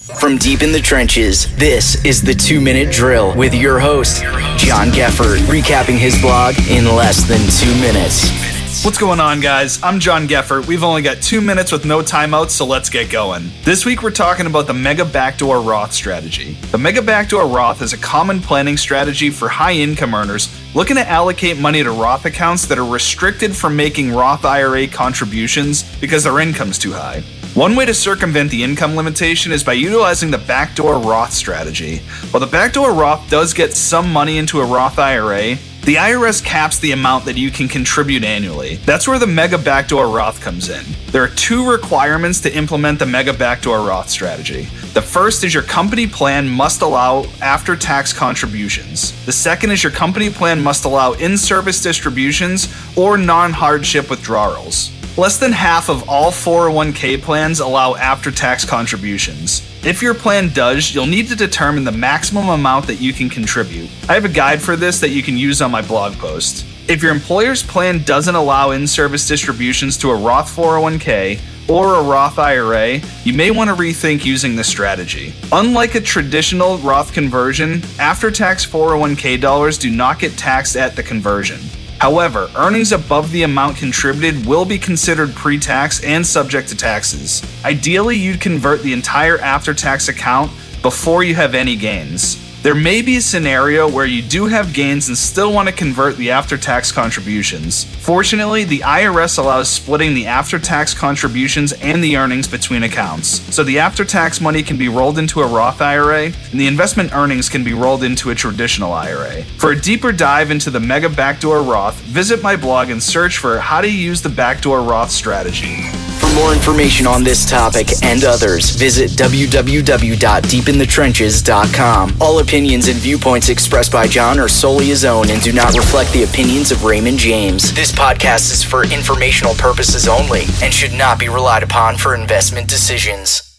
From deep in the trenches, this is the two minute drill with your host, John Geffert, recapping his blog in less than two minutes. What's going on, guys? I'm John Geffert. We've only got two minutes with no timeouts, so let's get going. This week, we're talking about the Mega Backdoor Roth strategy. The Mega Backdoor Roth is a common planning strategy for high income earners looking to allocate money to Roth accounts that are restricted from making Roth IRA contributions because their income's too high. One way to circumvent the income limitation is by utilizing the backdoor Roth strategy. While the backdoor Roth does get some money into a Roth IRA, the IRS caps the amount that you can contribute annually. That's where the Mega Backdoor Roth comes in. There are two requirements to implement the Mega Backdoor Roth strategy. The first is your company plan must allow after tax contributions. The second is your company plan must allow in service distributions or non hardship withdrawals. Less than half of all 401k plans allow after tax contributions. If your plan does, you'll need to determine the maximum amount that you can contribute. I have a guide for this that you can use on my blog post. If your employer's plan doesn't allow in service distributions to a Roth 401k, or a Roth IRA, you may want to rethink using this strategy. Unlike a traditional Roth conversion, after tax 401k dollars do not get taxed at the conversion. However, earnings above the amount contributed will be considered pre tax and subject to taxes. Ideally, you'd convert the entire after tax account before you have any gains. There may be a scenario where you do have gains and still want to convert the after tax contributions. Fortunately, the IRS allows splitting the after tax contributions and the earnings between accounts. So the after tax money can be rolled into a Roth IRA, and the investment earnings can be rolled into a traditional IRA. For a deeper dive into the Mega Backdoor Roth, visit my blog and search for how to use the Backdoor Roth strategy. For more information on this topic and others, visit www.deepinthetrenches.com. All opinions and viewpoints expressed by John are solely his own and do not reflect the opinions of Raymond James. This podcast is for informational purposes only and should not be relied upon for investment decisions.